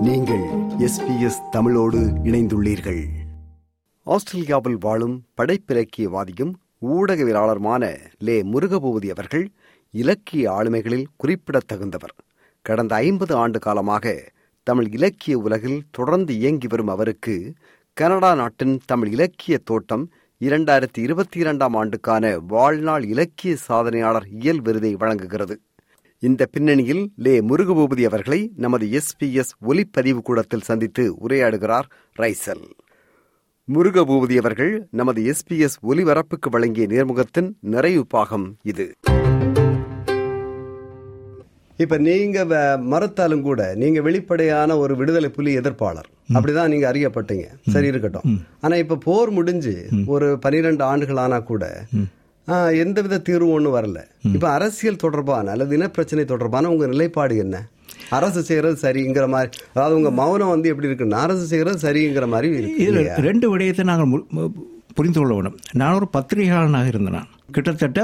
நீங்கள் எஸ்பிஎஸ் தமிழோடு இணைந்துள்ளீர்கள். ஆஸ்திரேலியாவில் வாழும் படைப்பிலக்கியவாதியும் ஊடகவியலாளருமான லே முருகபூபதி அவர்கள் இலக்கிய ஆளுமைகளில் குறிப்பிடத்தகுந்தவர். கடந்த ஐம்பது ஆண்டு காலமாக தமிழ் இலக்கிய உலகில் தொடர்ந்து இயங்கி வரும் அவருக்கு கனடா நாட்டின் தமிழ் இலக்கிய தோட்டம் இரண்டாயிரத்தி இருபத்தி இரண்டாம் ஆண்டுக்கான வாழ்நாள் இலக்கிய சாதனையாளர் இயல் விருதை வழங்குகிறது. இந்த பின்னணியில் லே முருகபூபதி அவர்களை நமது எஸ்பிஎஸ் ஒலிப்பதிவு கூடத்தில் சந்தித்து உரையாடுகிறார் ரைசல். முருகபூபதி அவர்கள் நமது எஸ்பிஎஸ் ஒலிபரப்புக்கு வழங்கிய நேர்முகத்தின் நிறைவு பாகம் இது. இப்ப நீங்க மறுத்தாலும் கூட நீங்க வெளிப்படையான ஒரு விடுதலை புலி எதிர்ப்பாளர். அப்படிதான் நீங்க அறியப்பட்டீங்க. சரி இருக்கட்டும். ஆனா இப்ப போர் முடிஞ்சு ஒரு பனிரெண்டு ஆண்டுகள் ஆனா கூட எந்தவித தீர்வும் ஒன்றும் வரல. இப்ப அரசியல் தொடர்பான அல்லது இனப்பிரச்சனை தொடர்பான உங்க நிலைப்பாடு என்ன? அரசு செய்யறது சரிங்கிற மாதிரி அதாவது உங்க மௌனம் வந்து எப்படி இருக்குன்னா அரசு செய்யறது சரிங்கிற மாதிரி இதுல ரெண்டு விடயத்தை நாங்கள் புரிந்து கொள்ள வேண்டும். நான் ஒரு பத்திரிகையாளனாக இருந்தேன் நான். கிட்டத்தட்ட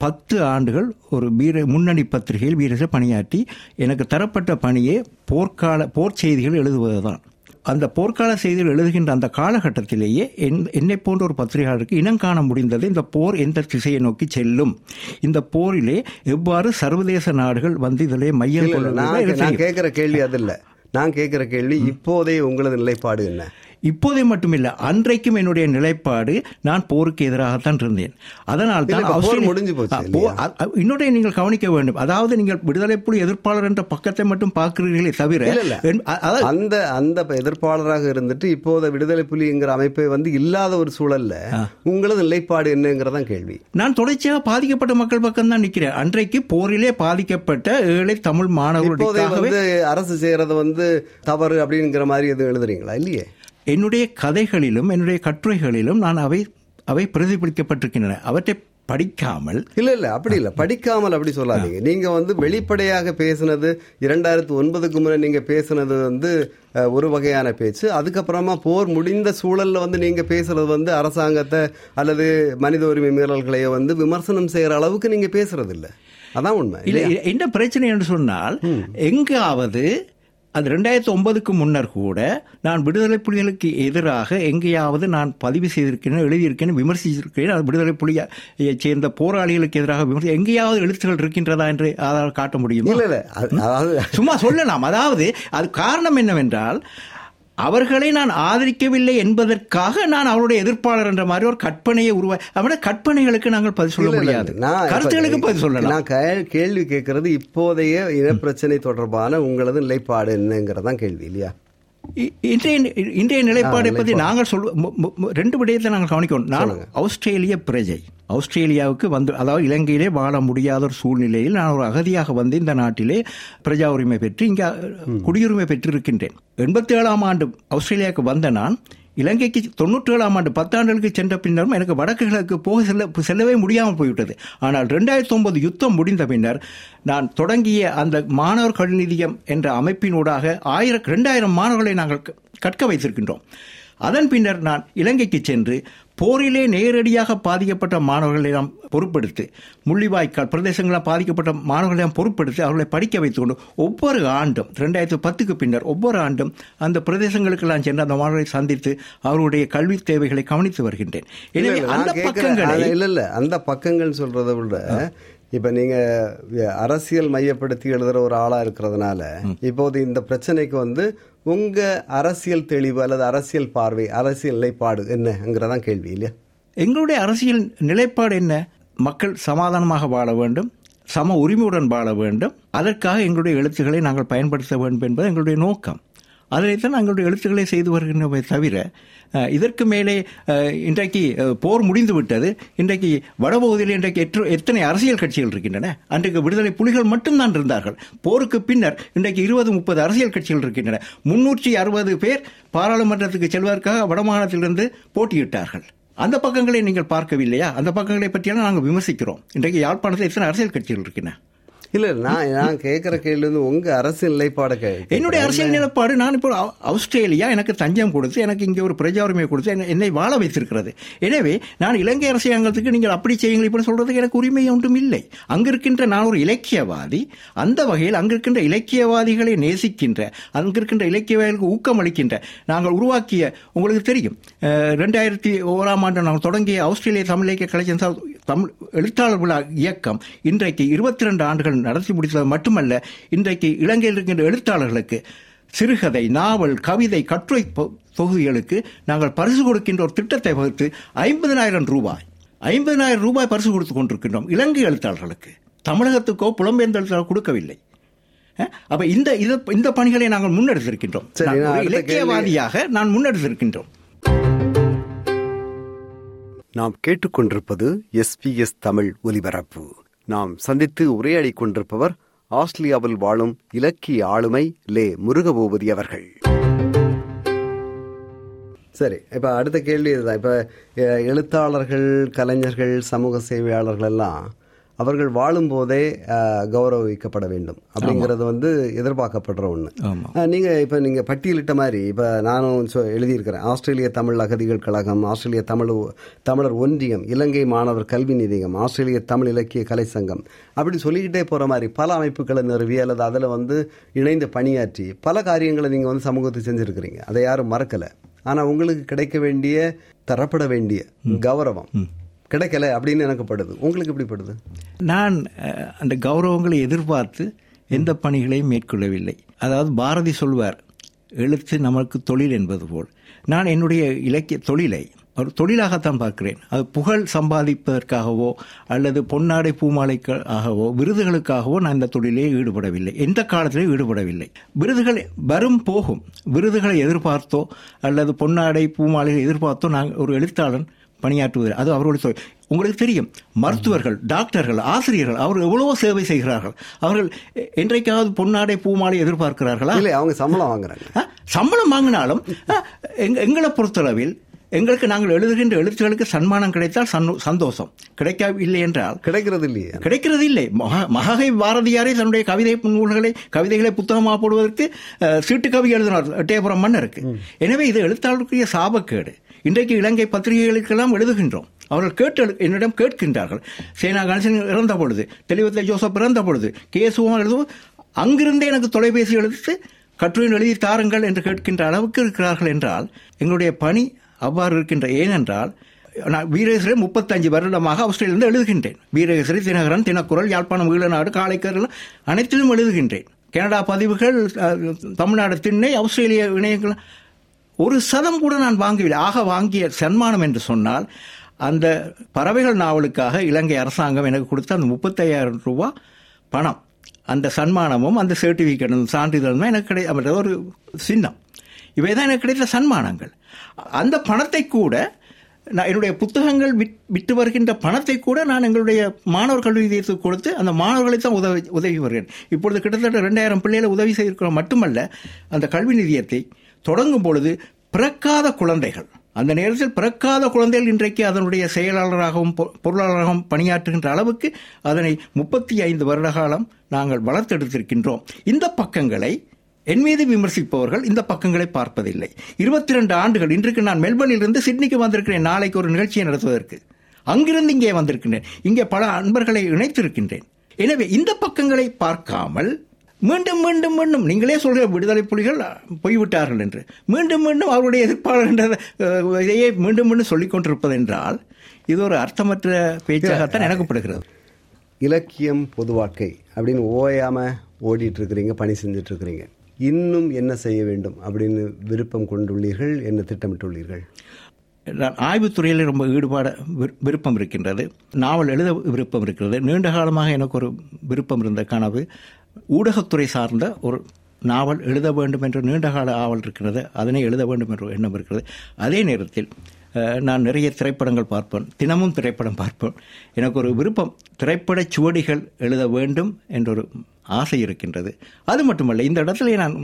பத்து ஆண்டுகள் ஒரு வீர முன்னணி பத்திரிகையில் வீரச பணியாற்றி எனக்கு தரப்பட்ட பணியே போர்க்கால போர் செய்திகள் எழுதுவது தான் அந்த போர்க்கால செய்திகள் எழுதுகின்ற அந்த காலகட்டத்திலேயே என்னை போன்ற ஒரு பத்திரிகையாளருக்கு இனம் காண முடிந்தது இந்த போர் எந்த திசையை நோக்கி செல்லும். இந்த போரிலே எவ்வாறு சர்வதேச நாடுகள் வந்து இதிலே மையம் நான் கேட்கிற கேள்வி அது இல்ல. நான் கேட்கிற கேள்வி இப்போதைய உங்களது நிலைப்பாடு என்ன? இப்போதே மட்டுமில்லை அன்றைக்கும் என்னுடைய நிலைப்பாடு நான் போருக்கு எதிராகத்தான் இருந்தேன். அதனால் தான் முடிஞ்சு இன்னொரு நீங்கள் கவனிக்க வேண்டும். அதாவது நீங்கள் விடுதலை புலி எதிர்ப்பாளர் என்ற பக்கத்தை மட்டும் பார்க்கிறீர்களே தவிர அந்த அந்த எதிர்ப்பாளராக இருந்துட்டு இப்போத விடுதலை புலிங்கிற அமைப்பை வந்து இல்லாத ஒரு சூழல்ல உங்களது நிலைப்பாடு என்னங்கிறதான் கேள்வி. நான் தொடர்ச்சியாக பாதிக்கப்பட்ட மக்கள் பக்கம் தான் நிற்கிறேன். அன்றைக்கு போரிலே பாதிக்கப்பட்ட ஏழை தமிழ் மாணவர்களுடைய அரசு செய்யறது வந்து தவறு அப்படிங்கிற மாதிரி எதுவும் எழுதுறீங்களா? இல்லையே. என்னுடைய கதைகளிலும் என்னுடைய கட்டுரைகளிலும் நான் அவை அவை பிரதிபலிக்கப்பட்டிருக்கின்றன. அவற்றை படிக்காமல் இல்ல இல்ல அப்படி இல்ல. படிக்காமல் அப்படி சொல்லாதீங்க. நீங்க வந்து வெளிப்படையாக பேசுனது இரண்டாயிரத்தி ஒன்பதுக்கு முன்னே நீங்க பேசுனது வந்து ஒரு வகையான பேச்சு. அதுக்கப்புறமா போர் முடிந்த சூழல்ல வந்து நீங்க பேசுறது வந்து அரசாங்கத்தை அல்லது மனித உரிமை மீறல்களையோ வந்து விமர்சனம் செய்யற அளவுக்கு நீங்க பேசுறது இல்ல அதான் உண்மை இல்ல என்ன பிரச்சனை என்று சொன்னால் எங்காவது அது ரெண்டாயிரத்தி ஒன்பதுக்கு முன்னர் கூட நான் விடுதலை புலிகளுக்கு எதிராக எங்கேயாவது நான் பதிவு செய்திருக்கிறேன் எழுதியிருக்கேன் விமர்சிச்சிருக்கிறேன் அது விடுதலை புலியை சேர்ந்த போராளிகளுக்கு எதிராக விமர்சி எங்கேயாவது எழுத்துக்கள் இருக்கின்றதா என்று அதாவது காட்ட முடியும்? சும்மா சொல்லலாம். அதாவது அது காரணம் என்னவென்றால் அவர்களை நான் ஆதரிக்கவில்லை என்பதற்காக நான் அவருடைய எதிர்ப்பாளர் என்ற மாதிரி ஒரு கற்பனையை உருவா அவட கற்பனைகளுக்கு நாங்கள் பதில் சொல்ல முடியாது. கருத்துகளுக்கு பதில் சொல்லலாம். நான் கேள்வி கேட்கறது இப்போதைய இனப்பிரச்சனை தொடர்பான உங்களது நிலைப்பாடு என்னங்கிறதான் கேள்வி இல்லையா? இன்றைய இன்றைய நிலைப்பாடை பற்றி நாங்கள் சொல் ரெண்டு விடயத்தை நாங்கள் கவனிக்கணும். நான் ஆஸ்திரேலிய பிரஜை. ஆஸ்திரேலியாவுக்கு வந்து அதாவது இலங்கையிலே வாழ முடியாத ஒரு சூழ்நிலையில் நான் ஒரு அகதியாக வந்து இந்த நாட்டிலே பிரஜா உரிமை பெற்று இங்கே குடியுரிமை பெற்றிருக்கின்றேன். எண்பத்தி ஏழாம் ஆண்டு ஆஸ்திரேலியாவுக்கு வந்த நான் இலங்கைக்கு தொண்ணூற்றி ஏழாம் ஆண்டு பத்தாண்டுகளுக்கு சென்ற பின்னரும் எனக்கு வடக்கு கிழக்கு போக செல்ல செல்லவே முடியாமல் போய்விட்டது. ஆனால் ரெண்டாயிரத்தி ஒன்பது யுத்தம் முடிந்த பின்னர் நான் தொடங்கிய அந்த மாணவர் கல்நிதியம் என்ற அமைப்பினூடாக ஆயிரம் ரெண்டாயிரம் மாணவர்களை நாங்கள் கற்க வைத்திருக்கின்றோம். அதன் பின்னர் நான் இலங்கைக்கு சென்று போரிலே நேரடியாக பாதிக்கப்பட்ட மாணவர்களை நாம் பொறுப்படுத்தி முள்ளிவாய்க்கால் பிரதேசங்களால் பாதிக்கப்பட்ட மாணவர்களை நாம் பொறுப்படுத்தி அவர்களை படிக்க வைத்துக் கொண்டு ஒவ்வொரு ஆண்டும் ரெண்டாயிரத்தி பத்துக்கு பின்னர் ஒவ்வொரு ஆண்டும் அந்த பிரதேசங்களுக்கெல்லாம் சென்று அந்த மாணவர்களை சந்தித்து அவருடைய கல்வி தேவைகளை கவனித்து வருகின்றேன். எனவே அந்த பக்கங்களை இல்ல இல்ல அந்த பக்கங்கள் சொல்றதை விட இப்ப நீங்க அரசியல் மையப்படுத்தி எழுதுற ஒரு ஆளா இருக்கிறதுனால இப்போது இந்த பிரச்சனைக்கு வந்து உங்க அரசியல் தெளிவு அல்லது அரசியல் பார்வை அரசியல் நிலைப்பாடு என்னங்கிறதான் கேள்வி இல்லையா? எங்களுடைய அரசியல் நிலைப்பாடு என்ன? மக்கள் சமாதானமாக வாழ வேண்டும் சம உரிமையுடன் வாழ வேண்டும். அதற்காக எங்களுடைய எழுத்துக்களை நாங்கள் பயன்படுத்த வேண்டும் என்பது எங்களுடைய நோக்கம். அதனைத்தான் நாங்களுடைய எழுத்துக்களை செய்து வருகின்றமே தவிர இதற்கு மேலே இன்றைக்கு போர் முடிந்து விட்டது. இன்றைக்கு வடபகுதியில் இன்றைக்கு எத்தனை அரசியல் கட்சிகள் இருக்கின்றன? அன்றைக்கு விடுதலை புலிகள் மட்டும்தான் இருந்தார்கள். போருக்கு பின்னர் இன்றைக்கு இருபது முப்பது அரசியல் கட்சிகள் இருக்கின்றன. முன்னூற்றி அறுபது பேர் பாராளுமன்றத்துக்கு செல்வதற்காக வடமாநிலத்திலிருந்து போட்டியிட்டார்கள். அந்த பக்கங்களை நீங்கள் பார்க்கவில்லையா? அந்த பக்கங்களை பற்றியெல்லாம் நாங்கள் விமர்சிக்கிறோம். இன்றைக்கு யாழ்ப்பாணத்தில் எத்தனை அரசியல் கட்சிகள் இருக்கின்றன? இல்ல நான் நான் கேட்கிற கேள்வி வந்து உங்க அரசியல் நிலைப்பாட என்னுடைய அரசியல் நிலைப்பாடு நான் இப்போ ஆஸ்திரேலியா எனக்கு தஞ்சம் கொடுத்து எனக்கு இங்கே ஒரு பிரஜா உரிமை கொடுத்து என்னை- வாழ வைத்திருக்கிறது. எனவே நான் இலங்கை அரசாங்கத்துக்கு நீங்கள் அப்படி செய்யுங்கள் இப்படி சொல்றதுக்கு எனக்கு உரிமை ஒன்றும் இல்லை. அங்க இருக்கின்ற நான் ஒரு இலக்கியவாதி அந்த வகையில் அங்க இருக்கின்ற இலக்கியவாதிகளை நேசிக்கின்ற அங்க இருக்கின்ற இலக்கியவாதிகளுக்கு ஊக்கம் அளிக்கின்ற நாங்கள் உருவாக்கிய உங்களுக்கு தெரியும் ரெண்டாயிரத்தி ஓராம் ஆண்டு நாங்கள் தொடங்கிய ஆஸ்திரேலிய தமிழ் இலக்கிய ச- தமிழ் எழுத்தாளர் விழா இயக்கம் இன்றைக்கு இருபத்தி ரெண்டு ஆண்டுகள் நடத்தி முடித்தது மட்டுமல்ல இன்றைக்கு இலங்கையில் இருக்கின்ற எழுத்தாளர்களுக்கு சிறுகதை நாவல் கவிதை கட்டுரை தொகுதிகளுக்கு நாங்கள் பரிசு கொடுக்கின்ற ஒரு திட்டத்தை வகுத்து ஐம்பதனாயிரம் ரூபாய் ஐம்பதனாயிரம் ரூபாய் பரிசு கொடுத்து கொண்டிருக்கின்றோம் இலங்கை எழுத்தாளர்களுக்கு. தமிழகத்துக்கோ புலம்பெயர்ந்த எழுத்தாளர் கொடுக்கவில்லை. அப்ப இந்த இந்த பணிகளை நாங்கள் முன்னெடுத்திருக்கின்றோம். இலக்கியவாதியாக நான் முன்னெடுத்திருக்கின்றோம். நாம் கேட்டுக்கொண்டிருப்பது எஸ்பிஎஸ் தமிழ் ஒலிபரப்பு. நாம் சந்தித்து உரையாடி கொண்டிருப்பவர் ஆஸ்திரேலியாவில் வாழும் இலக்கிய ஆளுமை லே முருகபூபதி அவர்கள். சரி இப்ப அடுத்த கேள்வி இதுதான். இப்ப எழுத்தாளர்கள் கலைஞர்கள் சமூக சேவையாளர்கள் எல்லாம் அவர்கள் வாழும்போதே கௌரவிக்கப்பட வேண்டும். அப்படிங்கிறது வந்து எதிர்பார்க்கப்படுற ஒண்ணு. ஆமா. ஆ, நீங்க இப்ப நீங்க பட்டியலிட்ட மாதிரி இப்ப நானும் சொ- எழுதியிருக்கிறேன். ஆஸ்திரேலிய தமிழ் அகதிகள் கழகம் ஆஸ்திரேலிய தமிழ் தமிழர் ஒன்றியம் இலங்கை மாணவர் கல்வி நிதியம் ஆஸ்திரேலிய தமிழ் இலக்கிய கலை சங்கம் அப்படி சொல்லிக்கிட்டே போற மாதிரி பல அமைப்புகளை நிறுவி அல்லது அதுல வந்து இணைந்து பணியாற்றி பல காரியங்களை நீங்க வந்து சமூகத்துக்கு செஞ்சிருக்கிறீங்க. அதை யாரும் மறக்கல. ஆனா உங்களுக்கு கிடைக்க வேண்டிய தரப்பட வேண்டிய கௌரவம். கிடைக்கல அப்படின்னு எனக்கு படுது உங்களுக்கு எப்படி படுது? நான் அந்த கௌரவங்களை எதிர்பார்த்து எந்த பணிகளையும் மேற்கொள்ளவில்லை. அதாவது பாரதி சொல்வார் எழுத்து நமக்கு தொழில் என்பது போல். நான் என்னுடைய இலக்கிய தொழிலை ஒரு தொழிலாகத்தான் பார்க்கிறேன். அது புகழ் சம்பாதிப்பதற்காகவோ அல்லது பொன்னாடை பூமாலைக்காகவோ விருதுகளுக்காகவோ நான் இந்த தொழிலே ஈடுபடவில்லை. எந்த காலத்திலும் ஈடுபடவில்லை. விருதுகள் வரும் போகும். விருதுகளை எதிர்பார்த்தோ அல்லது பொன்னாடை பூமாலைகளை எதிர்பார்த்தோ நான் ஒரு எழுத்தாளன் பணியாற்றுவது. அது அவர்களுடைய தொழில். உங்களுக்கு தெரியும். மருத்துவர்கள் டாக்டர்கள் ஆசிரியர்கள் அவர்கள் எவ்வளவோ சேவை செய்கிறார்கள். அவர்கள் என்றைக்காவது பொன்னாடை பூமாலை எதிர்பார்க்கிறார்களா? இல்ல அவங்க சம்பளம் வாங்குறாங்க. சம்பளம் வாங்கினாலும் எங்களை பொறுத்தளவில் எங்களுக்கு நாங்கள் எழுதுகின்ற எழுத்துகளுக்கு சன்மானம் கிடைத்தால் சந்தோ- சந்தோஷம். கிடைக்கவில்லை என்றால்? கிடைக்கிறது இல்லையே கிடைக்கிறது இல்லை மகா- மகாகவி பாரதியாரே தன்னுடைய கவிதை நூல்களை கவிதைகளை புத்தகமாக போடுவதற்கு சீட்டு கவி எழுதினார் எட்டயபுரம் மன்னருக்கு. எனவே இது எழுத்தாளருக்குரிய சாபக்கேடு. இன்றைக்கு இலங்கை பத்திரிகைகளுக்கெல்லாம் எழுதுகின்றோம். அவர்கள் கேட்டு என்னிடம் கேட்கின்றார்கள். சேனா கணேசன் இறந்த பொழுது தெளிவத்தை ஜோசப் இறந்த பொழுது கே சுகுமார் எழுதுவோம் அங்கிருந்தே எனக்கு தொலைபேசி எழுத்து கட்டுரை எழுதி தாருங்கள் என்று கேட்கின்ற அளவுக்கு இருக்கிறார்கள் என்றால் எங்களுடைய பணி அவ்வாறு இருக்கின்ற ஏனென்றால் நான் வீரேஸ்வரி முப்பத்தஞ்சு வருடமாக ஆஸ்திரேலியிலிருந்து எழுதுகின்றேன். வீரேஸ்வரி தினகரன் தினக்குரல் யாழ்ப்பாணம் ஈழநாடு காளைக்கரல் அனைத்திலும் எழுதுகின்றேன். கனடா பதிவுகள் தமிழ்நாடு திண்ணை ஆஸ்திரேலிய இணையங்கள் ஒரு சதம் கூட நான் வாங்கவில்லை. ஆக வாங்கிய சன்மானம் என்று சொன்னால் அந்த பறவைகள் நாவலுக்காக இலங்கை அரசாங்கம் எனக்கு கொடுத்த அந்த முப்பத்தையாயிரம் ரூபா பணம். அந்த சன்மானமும் அந்த சர்டிஃபிகேட்டும் சான்றிதழும் எனக்கு கிடையாது ஒரு சின்னம். இவை தான் எனக்கு கிடைத்த சன்மானங்கள். அந்த பணத்தை கூட நான் என்னுடைய புத்தகங்கள் விட் விட்டு வருகின்ற பணத்தை கூட நான் எங்களுடைய மாணவர் கல்வி நிதியத்துக்கு கொடுத்து அந்த மாணவர்களை தான் உதவி உதவி வருகிறேன். இப்பொழுது கிட்டத்தட்ட ரெண்டாயிரம் பிள்ளைகளை உதவி செய்திருக்கிறோம் மட்டுமல்ல அந்த கல்வி நிதியத்தை தொடங்கும் பொழுது பிறக்காத குழந்தைகள் அந்த நேரத்தில் பிறக்காத குழந்தைகள் இன்றைக்கு அதனுடைய செயலாளராகவும் பொ- பொருளாளராகவும் பணியாற்றுகின்ற அளவுக்கு அதனை முப்பத்தி ஐந்து வருட காலம் நாங்கள் வளர்த்தெடுத்திருக்கின்றோம். இந்த பக்கங்களை என் மீது விமர்சிப்பவர்கள் இந்த பக்கங்களை பார்ப்பதில்லை. இருபத்தி ரெண்டு ஆண்டுகள் இன்றைக்கு நான் மெல்பர்னில் இருந்து சிட்னிக்கு வந்திருக்கிறேன். நாளைக்கு ஒரு நிகழ்ச்சியை நடத்துவதற்கு. அங்கிருந்து இங்கே வந்திருக்கின்றேன். இங்கே பல அன்பர்களை இணைத்திருக்கின்றேன். எனவே இந்த பக்கங்களை பார்க்காமல் மீண்டும் மீண்டும் மீண்டும் நீங்களே சொல்கிற விடுதலை புலிகள் போய்விட்டார்கள் என்று. மீண்டும் மீண்டும் அவருடைய எதிர்ப்பாளர் என்ற இதையே மீண்டும் மீண்டும் சொல்லிக் கொண்டிருப்பதென்றால் இது ஒரு அர்த்தமற்ற பேச்சாகத்தான் எனக்குப்படுகிறது. இலக்கியம் பொது வாழ்க்கை அப்படின்னு ஓயாமல் ஓடிட்டு இருக்கிறீங்க பணி செஞ்சுட்டு இருக்கிறீங்க. இன்னும் என்ன செய்ய வேண்டும் அப்படின்னு விருப்பம் கொண்டுள்ளீர்கள் என்ன திட்டமிட்டுள்ளீர்கள்? நான் ஆய்வுத்துறையில் ரொம்ப ஈடுபாட விரு- விருப்பம் இருக்கின்றது. நாவல் எழுத விருப்பம் இருக்கிறது. நீண்ட காலமாக எனக்கு ஒரு விருப்பம் இருந்த கனவு ஊடகத்துறை சார்ந்த ஒரு நாவல் எழுத வேண்டும் என்ற நீண்டகால ஆவல் இருக்கிறது. அதனை எழுத வேண்டும் என்ற எண்ணம் இருக்கிறது. அதே நேரத்தில் நான் நிறைய திரைப்படங்கள் பார்ப்பேன். தினமும் திரைப்படம் பார்ப்பேன். எனக்கு ஒரு விருப்பம் திரைப்பட சுவடிகள் எழுத வேண்டும் என்றொரு ஆசை இருக்கின்றது. அது மட்டுமல்ல இந்த இடத்துல நான்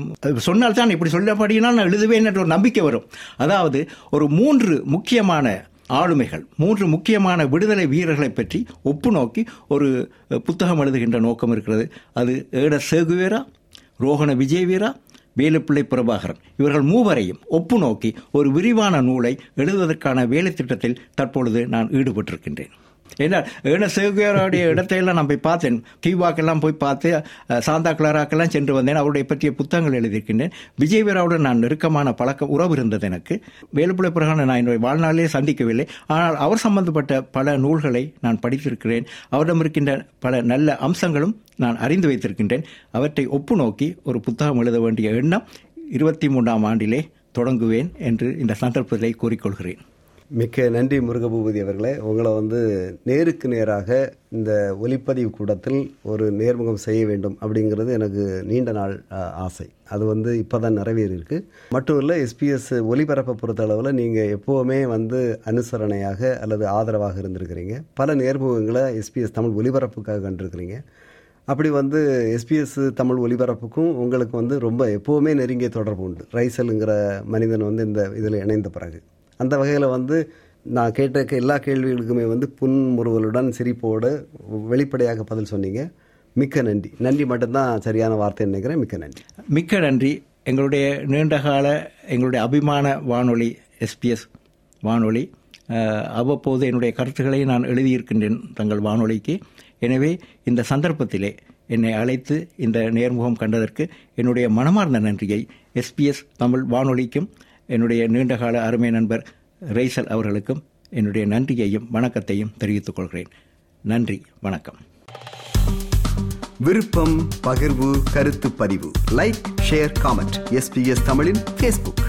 சொன்னால் தான் இப்படி சொல்லப்படினால் நான் எழுதுவேன் என்ற ஒரு நம்பிக்கை வரும். அதாவது ஒரு மூன்று முக்கியமான ஆளுமைகள் மூன்று முக்கியமான விடுதலை வீரர்களை பற்றி ஒப்பு நோக்கி ஒரு புத்தகம் எழுதுகின்ற நோக்கம் இருக்கிறது. அது ஏட சேகுவேரா ரோகண விஜயவீரா வேலுப்பிள்ளை பிரபாகரன். இவர்கள் மூவரையும் ஒப்பு நோக்கி ஒரு விரிவான நூலை எழுதுவதற்கான வேலை திட்டத்தில் தற்பொழுது நான் ஈடுபட்டிருக்கின்றேன். ஏன்னா ஏன சேகுவேராவுடைய இடத்தையெல்லாம் நான் போய் பார்த்தேன். கியூபாக்கெல்லாம் போய் பார்த்து சாந்தா கிளாராக்கெல்லாம் சென்று வந்தேன். அவருடைய பற்றிய புத்தகங்கள் எழுதியிருக்கின்றேன். விஜயவீராவுடன் நான் நெருக்கமான பழக்க உறவு இருந்தது எனக்கு. வேலுப்பிள்ளை பிரகான நான் என்னுடைய வாழ்நாளிலே சந்திக்கவில்லை. ஆனால் அவர் சம்பந்தப்பட்ட பல நூல்களை நான் படித்திருக்கிறேன். அவரிடம் இருக்கின்ற பல நல்ல அம்சங்களும் நான் அறிந்து வைத்திருக்கின்றேன். அவற்றை ஒப்பு நோக்கி ஒரு புத்தகம் எழுத வேண்டிய எண்ணம் இருபத்தி மூன்றாம் ஆண்டிலே தொடங்குவேன் என்று இந்த சந்தர்ப்பத்தை கூறிக்கொள்கிறேன். மிக்க நன்றி முருகபூபதி அவர்களே. உங்களை வந்து நேருக்கு நேராக இந்த ஒலிப்பதிவு கூடத்தில் ஒரு நேர்முகம் செய்ய வேண்டும் அப்படிங்கிறது எனக்கு நீண்ட நாள் ஆசை. அது வந்து இப்போ தான் நிறைவேறியிருக்கு மட்டும் இல்லை எஸ்பிஎஸ் ஒலிபரப்பை பொறுத்தளவில் நீங்கள் எப்போவுமே வந்து அனுசரணையாக அல்லது ஆதரவாக இருந்திருக்கிறீங்க. பல நேர்முகங்களை எஸ்பிஎஸ் தமிழ் ஒலிபரப்புக்காக கண்டிருக்கிறீங்க. அப்படி வந்து எஸ்பிஎஸ் தமிழ் ஒலிபரப்புக்கும் உங்களுக்கு வந்து ரொம்ப எப்போவுமே நெருங்கிய தொடர்பு உண்டு. ரைசலுங்கிற மனிதன் வந்து இந்த இதில் இணைந்த பிறகு. அந்த வகையில் வந்து நான் கேட்ட எல்லா கேள்விகளுக்குமே வந்து புன்முறுவலுடன் சிரிப்போடு வெளிப்படையாக பதில் சொன்னீங்க. மிக்க நன்றி. நன்றி மட்டும்தான் சரியான வார்த்தை நினைக்கிறேன். மிக்க நன்றி. மிக்க நன்றி. எங்களுடைய நீண்டகால எங்களுடைய அபிமான வானொலி எஸ்பிஎஸ் வானொலி அவ்வப்போது என்னுடைய கருத்துக்களை நான் எழுதியிருக்கின்றேன் தங்கள் வானொலிக்கு. எனவே இந்த சந்தர்ப்பத்திலே என்னை அழைத்து இந்த நேர்முகம் கண்டதற்கு என்னுடைய மனமார்ந்த நன்றியை எஸ்பிஎஸ் தமிழ் வானொலிக்கும் என்னுடைய நீண்டகால அருமை நண்பர் ரைசல் அவர்களுக்கும் என்னுடைய நன்றியையும் வணக்கத்தையும் தெரிவித்துக் கொள்கிறேன். நன்றி வணக்கம். விருப்பம் பகிர்வு கருத்து பதிவு. லைக் ஷேர் காமெண்ட் எஸ்பிஎஸ் தமிழின் ஃபேஸ்புக்